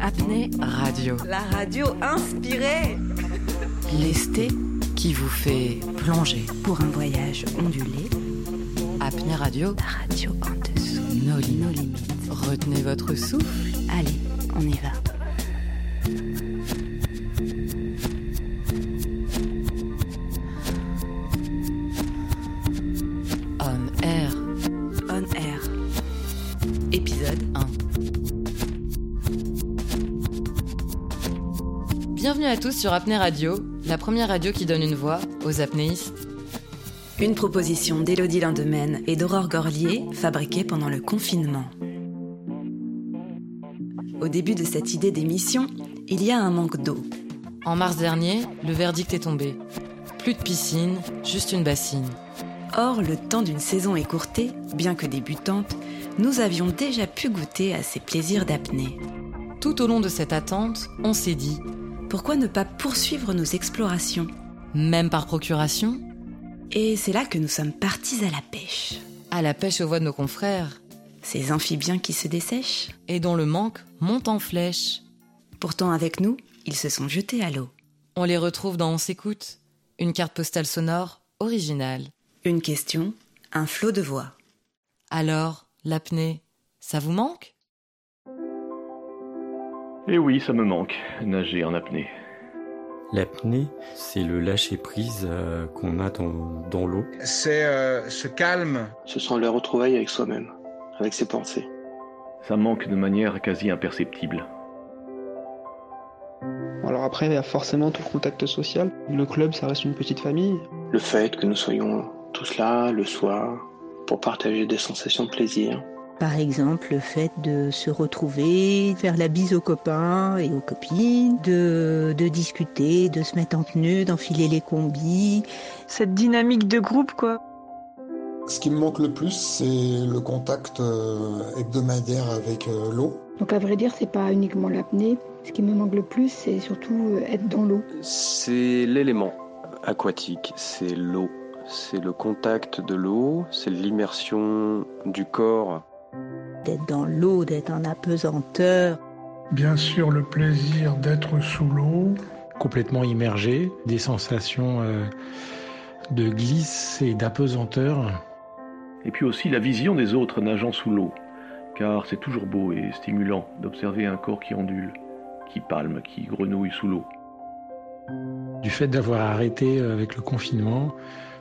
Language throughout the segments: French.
Apnée Radio. La radio inspirée. Lesté qui vous fait plonger. Pour un voyage ondulé. Apnée Radio. La radio en dessous. Nos limites. Retenez votre souffle. Allez, on y va. Bienvenue à tous sur Apnée Radio, la première radio qui donne une voix aux apnéistes. Une proposition d'Élodie Lindemaine et d'Aurore Gorlier, fabriquée pendant le confinement. Au début de cette idée d'émission, il y a un manque d'eau. En mars dernier, le verdict est tombé. Plus de piscine, juste une bassine. Or, le temps d'une saison écourtée, bien que débutante, nous avions déjà pu goûter à ces plaisirs d'apnée. Tout au long de cette attente, on s'est dit, Pourquoi ne pas poursuivre nos explorations même par procuration, Et c'est là que nous sommes partis à la pêche. à la pêche aux voix de nos confrères, Ces amphibiens qui se dessèchent. et dont le manque monte en flèche. Pourtant, avec nous, ils se sont jetés à l'eau. On les retrouve dans On s'écoute, une carte postale sonore originale. Une question, un flot de voix. Alors, l'apnée, ça vous manque? Et oui, ça me manque, nager en apnée. L'apnée, c'est le lâcher-prise euh, qu'on a dans, dans l'eau. c'est euh, ce calme. Ce sont les retrouvailles avec soi-même, avec ses pensées. Ça manque de manière quasi imperceptible. Alors après, il y a forcément tout le contact social. Le club, ça reste une petite famille. Le fait que nous soyons tous là le soir pour partager des sensations de plaisir. Par exemple, le fait de se retrouver, faire la bise aux copains et aux copines, de, de discuter, de se mettre en tenue, d'enfiler les combis. cette dynamique de groupe, quoi. Ce qui me manque le plus, c'est le contact euh, hebdomadaire avec euh, l'eau. Donc à vrai dire, c'est pas uniquement l'apnée. Ce qui me manque le plus, c'est surtout euh, être dans l'eau. C'est l'élément aquatique, c'est l'eau. C'est le contact de l'eau, c'est l'immersion du corps. D'être dans l'eau, d'être en apesanteur. Bien sûr, le plaisir d'être sous l'eau. complètement immergé, des sensations euh, de glisse et d'apesanteur. Et puis aussi la vision des autres nageant sous l'eau. Car c'est toujours beau et stimulant d'observer un corps qui ondule, qui palme, qui grenouille sous l'eau. Du fait d'avoir arrêté euh, avec le confinement,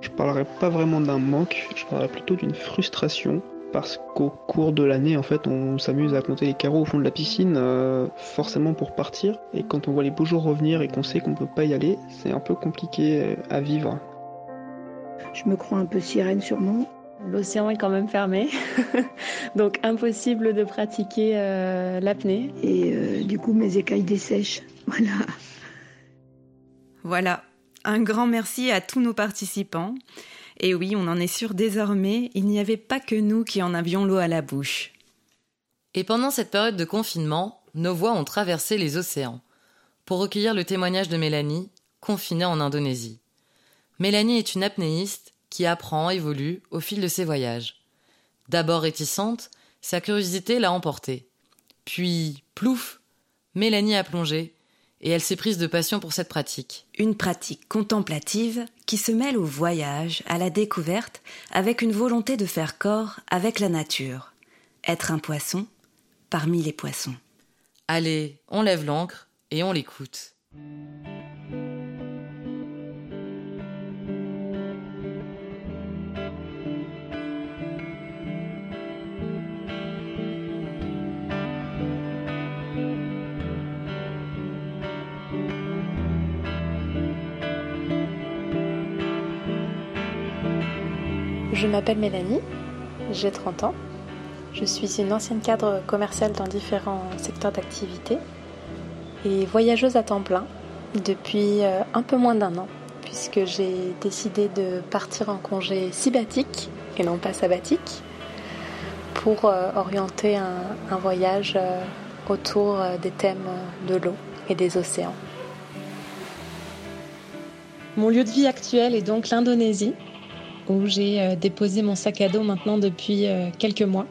Je parlerais pas vraiment d'un manque, je parlerais plutôt d'une frustration. Parce qu'au cours de l'année, en fait, on s'amuse à compter les carreaux au fond de la piscine, euh, forcément pour partir. Et quand on voit les beaux jours revenir et qu'on sait qu'on peut pas y aller, c'est un peu compliqué euh, à vivre. Je me crois un peu sirène sûrement. L'océan est quand même fermé, donc impossible de pratiquer euh, l'apnée. Et euh, du coup, mes écailles dessèchent. Voilà. Voilà, un grand merci à tous nos participants. Et oui, on en est sûr désormais, il n'y avait pas que nous qui en avions l'eau à la bouche. Et pendant cette période de confinement, nos voix ont traversé les océans pour recueillir le témoignage de Mélanie, confinée en Indonésie. Mélanie est une apnéiste qui apprend, évolue au fil de ses voyages. D'abord réticente, sa curiosité l'a emportée. Puis, plouf, Mélanie a plongé et elle s'est prise de passion pour cette pratique. Une pratique contemplative qui se mêle au voyage, à la découverte, avec une volonté de faire corps avec la nature. Être un poisson parmi les poissons. Allez, on lève l'ancre et on l'écoute. Je m'appelle Mélanie, j'ai 30 ans. Je suis une ancienne cadre commerciale dans différents secteurs d'activité et voyageuse à temps plein depuis euh, un peu moins d'un an, puisque j'ai décidé de partir en congé sabbatique et non pas sabbatique pour euh, orienter un, un voyage euh, autour des thèmes de l'eau et des océans. Mon lieu de vie actuel est donc l'Indonésie, où j'ai euh, déposé mon sac à dos maintenant depuis euh, quelques mois.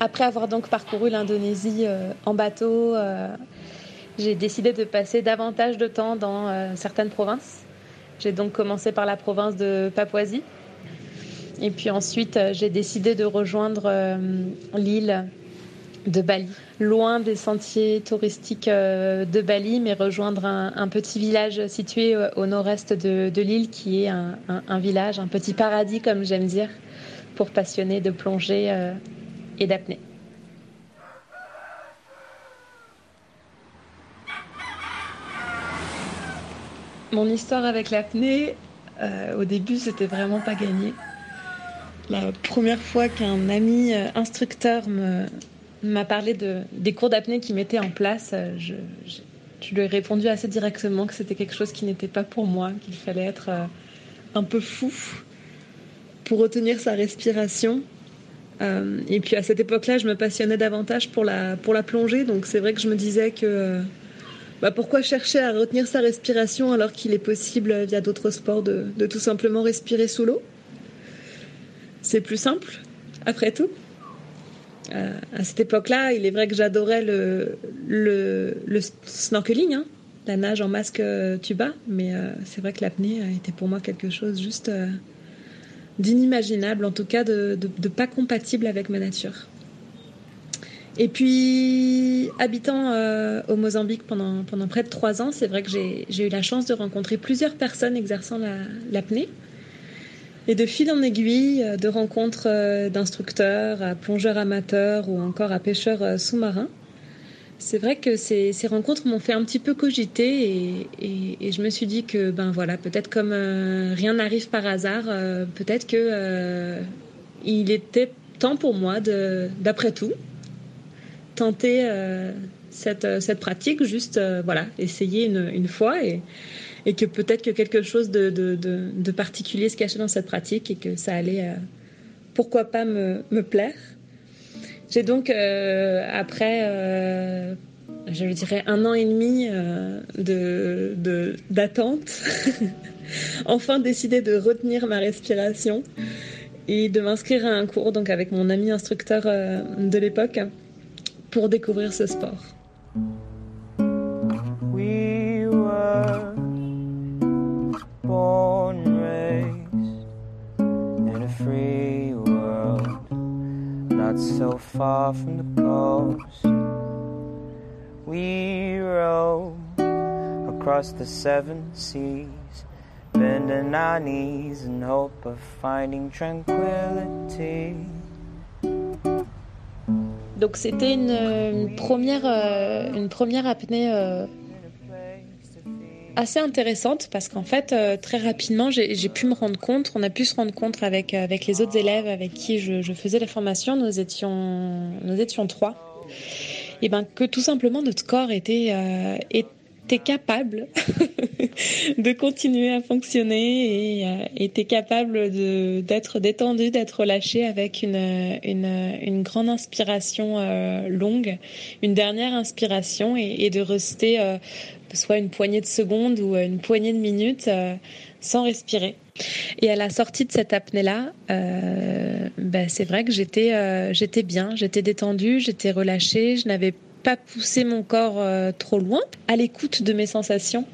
Après avoir donc parcouru l'Indonésie en bateau, j'ai décidé de passer davantage de temps dans certaines provinces. J'ai donc commencé par la province de Papouasie. Et puis ensuite, j'ai décidé de rejoindre l'île de Bali, loin des sentiers touristiques euh, de Bali, mais rejoindre un, petit village situé euh, au nord-est de, l'île qui est un, village, un petit paradis comme j'aime dire, pour passionnés de plongée euh, et d'apnée. Mon histoire avec l'apnée, au début, c'était vraiment pas gagné. La première fois qu'un ami instructeur me, m'a parlé de, des cours d'apnée qui mettaient en place. Euh, je, lui ai répondu assez directement que c'était quelque chose qui n'était pas pour moi, qu'il fallait être euh, un peu fou pour retenir sa respiration. Euh, et puis à cette époque-là, je me passionnais davantage pour la, pour la plongée, donc c'est vrai que je me disais que bah, pourquoi chercher à retenir sa respiration alors qu'il est possible via d'autres sports de, de tout simplement respirer sous l'eau? C'est plus simple, après tout. Euh, à cette époque-là, il est vrai que j'adorais le, snorkeling, hein, la nage en masque euh, tuba, mais euh, c'est vrai que l'apnée était pour moi quelque chose juste d'inimaginable, en tout cas de, de, pas compatible avec ma nature. Et puis, habitant au Mozambique pendant, pendant près de trois ans, c'est vrai que j'ai eu la chance de rencontrer plusieurs personnes exerçant l'apnée. Et de fil en aiguille, euh, de rencontres euh, d'instructeurs, à plongeurs amateurs ou encore à pêcheurs euh, sous-marins, c'est vrai que ces, ces rencontres m'ont fait un petit peu cogiter et, je me suis dit que ben voilà peut-être comme rien n'arrive par hasard peut-être que il était temps pour moi d'après tout tenter cette, cette pratique juste voilà essayer une, une fois et et que peut-être que quelque chose de, particulier se cachait dans cette pratique et que ça allait, euh, pourquoi pas, me, plaire. J'ai donc, euh, après, euh, je dirais, un an et demi de d'attente, enfin décidé de retenir ma respiration et de m'inscrire à un cours donc avec mon ami instructeur de l'époque pour découvrir ce sport. So far from the coast. We row across the seven seas, bending our knees in hope of finding tranquility. Donc c'était une, une, première, euh, une première apnée euh, assez intéressante parce qu'en fait, euh, très rapidement, j'ai pu me rendre compte, on a pu se rendre compte avec, euh, avec les autres élèves avec qui je, je faisais la formation, nous étions, nous étions trois, et ben, que tout simplement notre corps était, euh, était capable de continuer à fonctionner et euh, était capable d'être détendu, d'être relâché avec une, grande inspiration euh, longue, une dernière inspiration et, de rester euh, soit une poignée de secondes ou une poignée de minutes sans respirer. Et à la sortie de cette apnée-là, ben c'est vrai que j'étais j'étais bien, j'étais détendue, j'étais relâchée, je n'avais pas poussé mon corps trop loin, à l'écoute de mes sensations,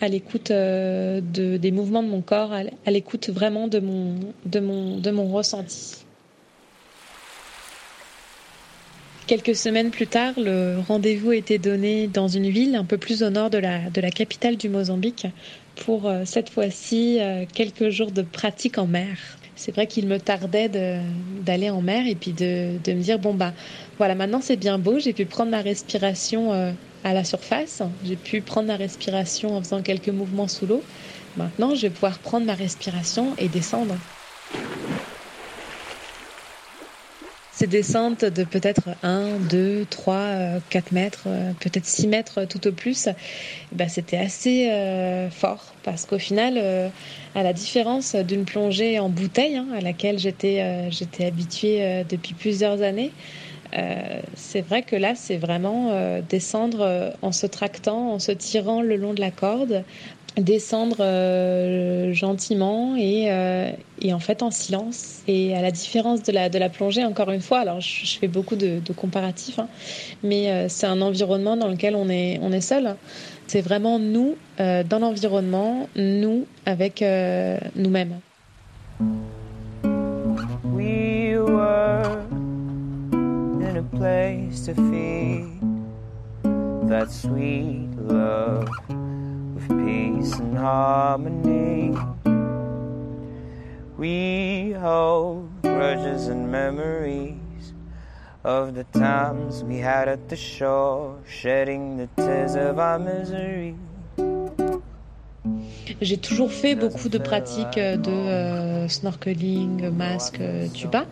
à l'écoute de, des mouvements de mon corps, à l'écoute vraiment de mon, de, mon, de mon ressenti. Quelques semaines plus tard, le rendez-vous était donné dans une ville un peu plus au nord de la, de la capitale du Mozambique pour euh, cette fois-ci euh, quelques jours de pratique en mer. C'est vrai qu'il me tardait d'aller en mer et puis de, de, me dire bon bah voilà maintenant c'est bien beau, j'ai pu prendre ma respiration euh, à la surface, j'ai pu prendre ma respiration en faisant quelques mouvements sous l'eau. Maintenant je vais pouvoir prendre ma respiration et descendre. ces descentes de peut-être 1, 2, 3, 4 mètres, euh, peut-être 6 mètres tout au plus, bah, c'était assez euh, fort parce qu'au final, euh, à la différence d'une plongée en bouteille hein, à laquelle j'étais j'étais habituée depuis plusieurs années, c'est vrai que là, c'est vraiment descendre en se tractant, en se tirant le long de la corde, descendre gentiment et, et, en fait en silence. Et à la différence de la, de la plongée, encore une fois, alors je, fais beaucoup de, de comparatifs, hein, mais c'est un environnement dans lequel on est, on est seul. C'est vraiment nous dans l'environnement, nous avec nous-mêmes. Place to feed that sweet love with peace and harmony. We hold grudges and memories of the times we had at the shore, shedding the tears of our misery. J'ai toujours fait beaucoup de pratiques de euh, snorkeling, masque, tuba.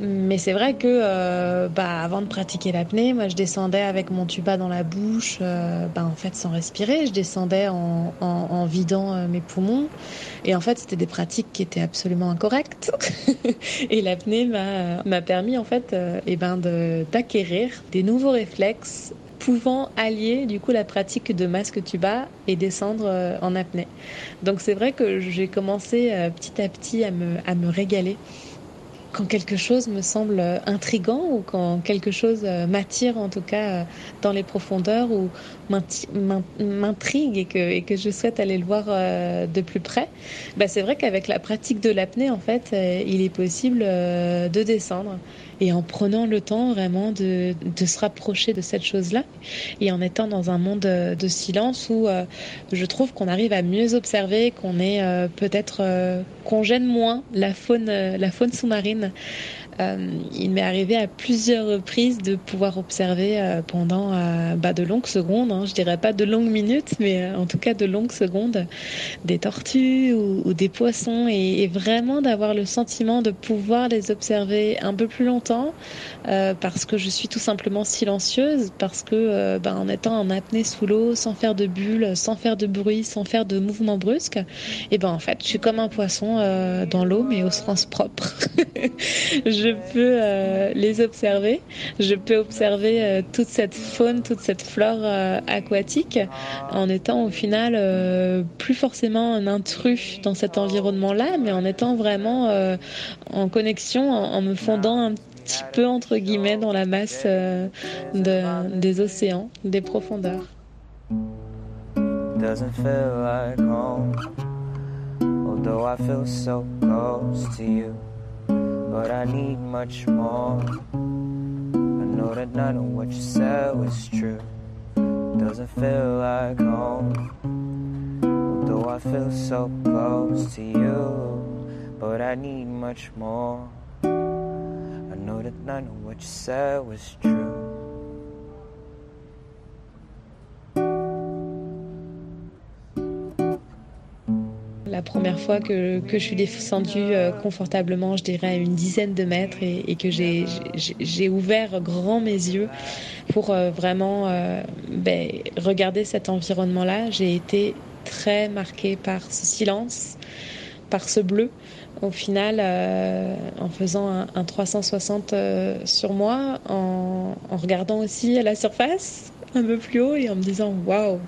Mais c'est vrai que euh, bah, avant de pratiquer l'apnée, moi je descendais avec mon tuba dans la bouche, euh, bah, en fait sans respirer. Je descendais en, en, vidant mes poumons. Et en fait, c'était des pratiques qui étaient absolument incorrectes. et l'apnée m'a permis en fait eh ben, d'acquérir des nouveaux réflexes pouvant allier du coup la pratique de masque tuba et descendre euh, en apnée. Donc c'est vrai que j'ai commencé euh, petit à petit à me régaler quand quelque chose me semble intrigant ou quand quelque chose euh, m'attire en tout cas dans les profondeurs ou m'intrigue et que, et que je souhaite aller le voir de plus près, bah c'est vrai qu'avec la pratique de l'apnée, en fait, il est possible de descendre et en prenant le temps vraiment de, se rapprocher de cette chose-là et en étant dans un monde de silence où euh, je trouve qu'on arrive à mieux observer, qu'on est euh, peut-être euh, qu'on gêne moins la faune, la faune sous-marine. Euh, il m'est arrivé à plusieurs reprises de pouvoir observer euh, pendant euh, bah, de longues secondes, hein, je dirais pas de longues minutes, mais en tout cas de longues secondes, des tortues ou, des poissons, et, vraiment d'avoir le sentiment de pouvoir les observer un peu plus longtemps, parce que je suis tout simplement silencieuse, parce que bah, en étant en apnée sous l'eau, sans faire de bulles, sans faire de bruit, sans faire de mouvements brusques, et ben en fait je suis comme un poisson dans l'eau, mais au sens propre. je peux euh, les observer. Je peux observer euh, toute cette faune, toute cette flore euh, aquatique en étant au final plus forcément un intrus dans cet environnement-là, mais en étant vraiment en connexion, en, me fondant un petit peu entre guillemets dans la masse de, des océans, des profondeurs. but I need much more. I know that none of what you said was true. Doesn't feel like home. Although I feel so close to you, but I need much more. La première fois que, que je suis descendue euh, confortablement, je dirais à une dizaine de mètres, et, que j'ai ouvert grand mes yeux pour euh, vraiment euh, ben, regarder cet environnement-là. J'ai été très marquée par ce silence, par ce bleu. Au final, en faisant un, 360 sur moi, en, regardant aussi à la surface, un peu plus haut, et en me disant waouh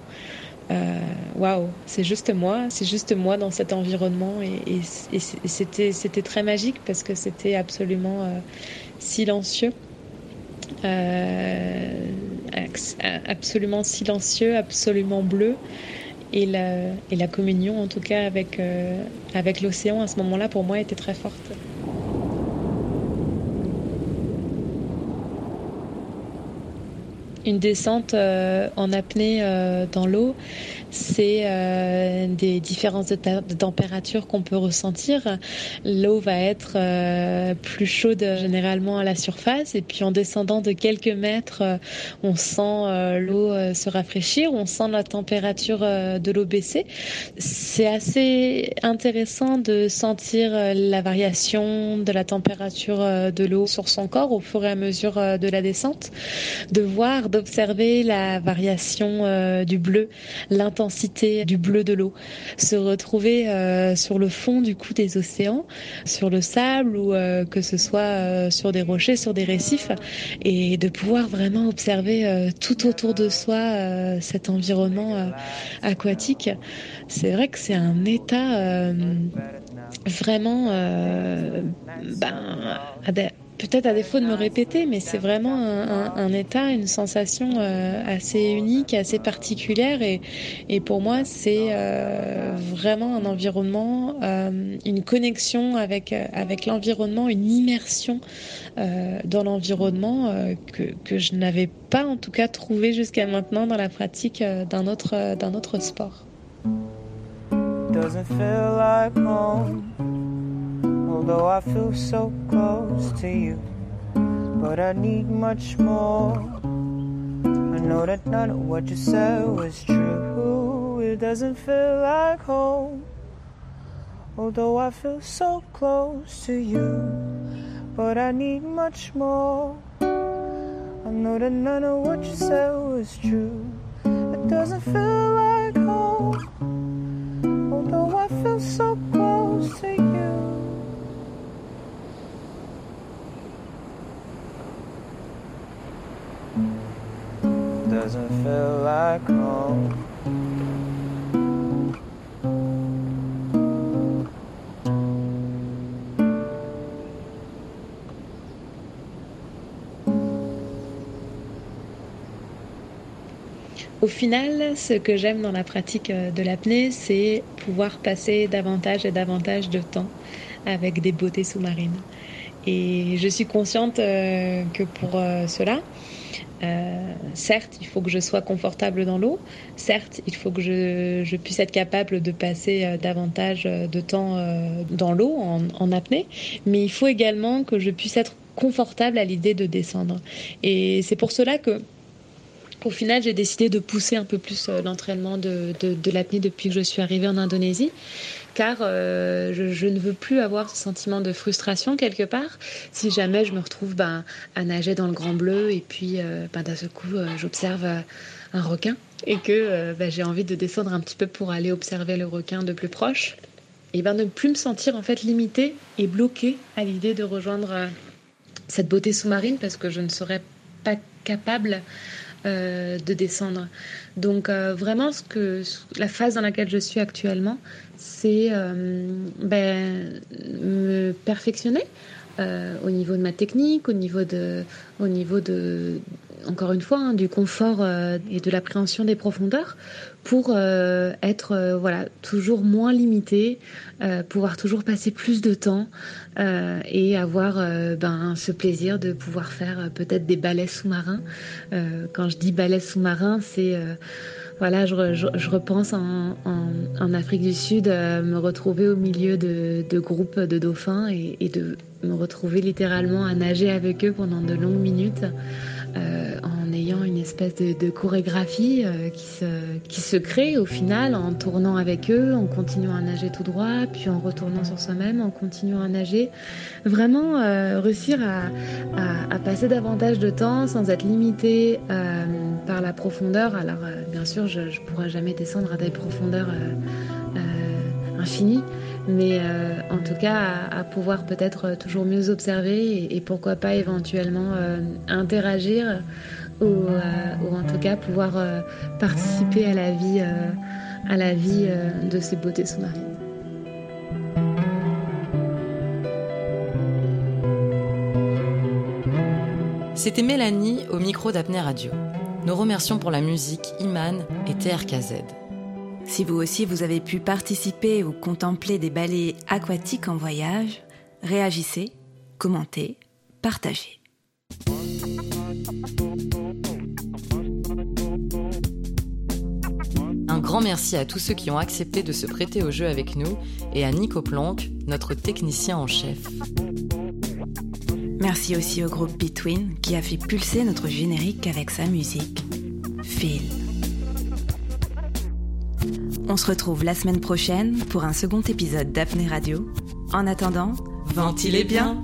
euh, waouh, c'est juste moi, c'est juste moi dans cet environnement et, c'était très magique parce que c'était absolument euh, silencieux, euh, absolument silencieux, absolument bleu et la, et la communion en tout cas avec avec l'océan à ce moment-là pour moi était très forte. une descente euh, en apnée euh, dans l'eau, c'est euh, des différences de, température qu'on peut ressentir. L'eau va être plus chaude généralement à la surface et puis en descendant de quelques mètres, on sent l'eau se rafraîchir, on sent la température de l'eau baisser. C'est assez intéressant de sentir la variation de la température de l'eau sur son corps au fur et à mesure de la descente, de voir, d'observer la variation euh, du bleu, l'intensité du bleu de l'eau, se retrouver euh, sur le fond du coup des océans, sur le sable ou euh, que ce soit euh, sur des rochers, sur des récifs, et de pouvoir vraiment observer tout autour de soi cet environnement aquatique. C'est vrai que c'est un état vraiment ben, peut-être à défaut de me répéter, mais c'est vraiment un, état, une sensation euh, assez unique, assez particulière. Et, pour moi, c'est euh, vraiment un environnement, euh, une connexion avec, avec l'environnement, une immersion dans l'environnement que, que je n'avais pas en tout cas trouvé jusqu'à maintenant dans la pratique d'un autre, d'un autre sport. Although I feel so close to you. But I need much more. I know that none of what you said was true. It doesn't feel like home. Although I feel so close to you, but I need much more. I know that none of what you said was true. It doesn't feel like home. Although I feel so close to you. Au final, ce que j'aime dans la pratique euh, de l'apnée, c'est pouvoir passer davantage et davantage de temps avec des beautés sous-marines. Et je suis consciente euh, que pour euh, cela, euh, certes, il faut que je sois confortable dans l'eau. Certes, il faut que je, puisse être capable de passer euh, davantage euh, de temps dans l'eau, en, apnée. Mais il faut également que je puisse être confortable à l'idée de descendre. Et c'est pour cela que au final, j'ai décidé de pousser un peu plus l'entraînement de, de l'apnée depuis que je suis arrivée en Indonésie. Car euh, je, ne veux plus avoir ce sentiment de frustration quelque part. Si jamais je me retrouve ben, à nager dans le grand bleu et puis euh, ben, d'un seul coup euh, j'observe un requin. Et que ben, j'ai envie de descendre un petit peu pour aller observer le requin de plus proche. Et ben ne plus me sentir en fait limitée et bloquée à l'idée de rejoindre cette beauté sous-marine parce que je ne serais pas capable de descendre. Donc vraiment ce que la phase dans laquelle je suis actuellement, c'est euh, ben, me perfectionner euh, au niveau de ma technique, au niveau de, au niveau de encore une fois, hein, du confort euh, et de l'appréhension des profondeurs pour être voilà toujours moins limité, pouvoir toujours passer plus de temps et avoir ben, ce plaisir de pouvoir faire peut-être des balais sous-marins. quand je dis balais sous-marins, c'est voilà, je, repense en, Afrique du Sud, euh, me retrouver au milieu de, groupes de dauphins et, de me retrouver littéralement à nager avec eux pendant de longues minutes. Euh, en ayant une espèce de, chorégraphie euh, qui, se, qui se crée au final en tournant avec eux, en continuant à nager tout droit, puis en retournant sur soi-même, en continuant à nager. Vraiment euh, réussir à, à, passer davantage de temps sans être limité par la profondeur. Alors bien sûr, je ne pourrai jamais descendre à des profondeurs infinies mais euh, en tout cas à, pouvoir peut-être euh, toujours mieux observer et, pourquoi pas éventuellement euh, interagir ou, en tout cas pouvoir participer à la vie, à la vie de ces beautés sous-marines. C'était Mélanie au micro d'Apnée Radio. Nous remercions pour la musique Iman et TRKZ. Si vous aussi vous avez pu participer ou contempler des ballets aquatiques en voyage, réagissez, commentez, partagez. Un grand merci à tous ceux qui ont accepté de se prêter au jeu avec nous et à Nico Planck, notre technicien en chef. Merci aussi au groupe Between qui a fait pulser notre générique avec sa musique. Phil. On se retrouve la semaine prochaine pour un second épisode d'Apnée Radio. En attendant, ventilez bien.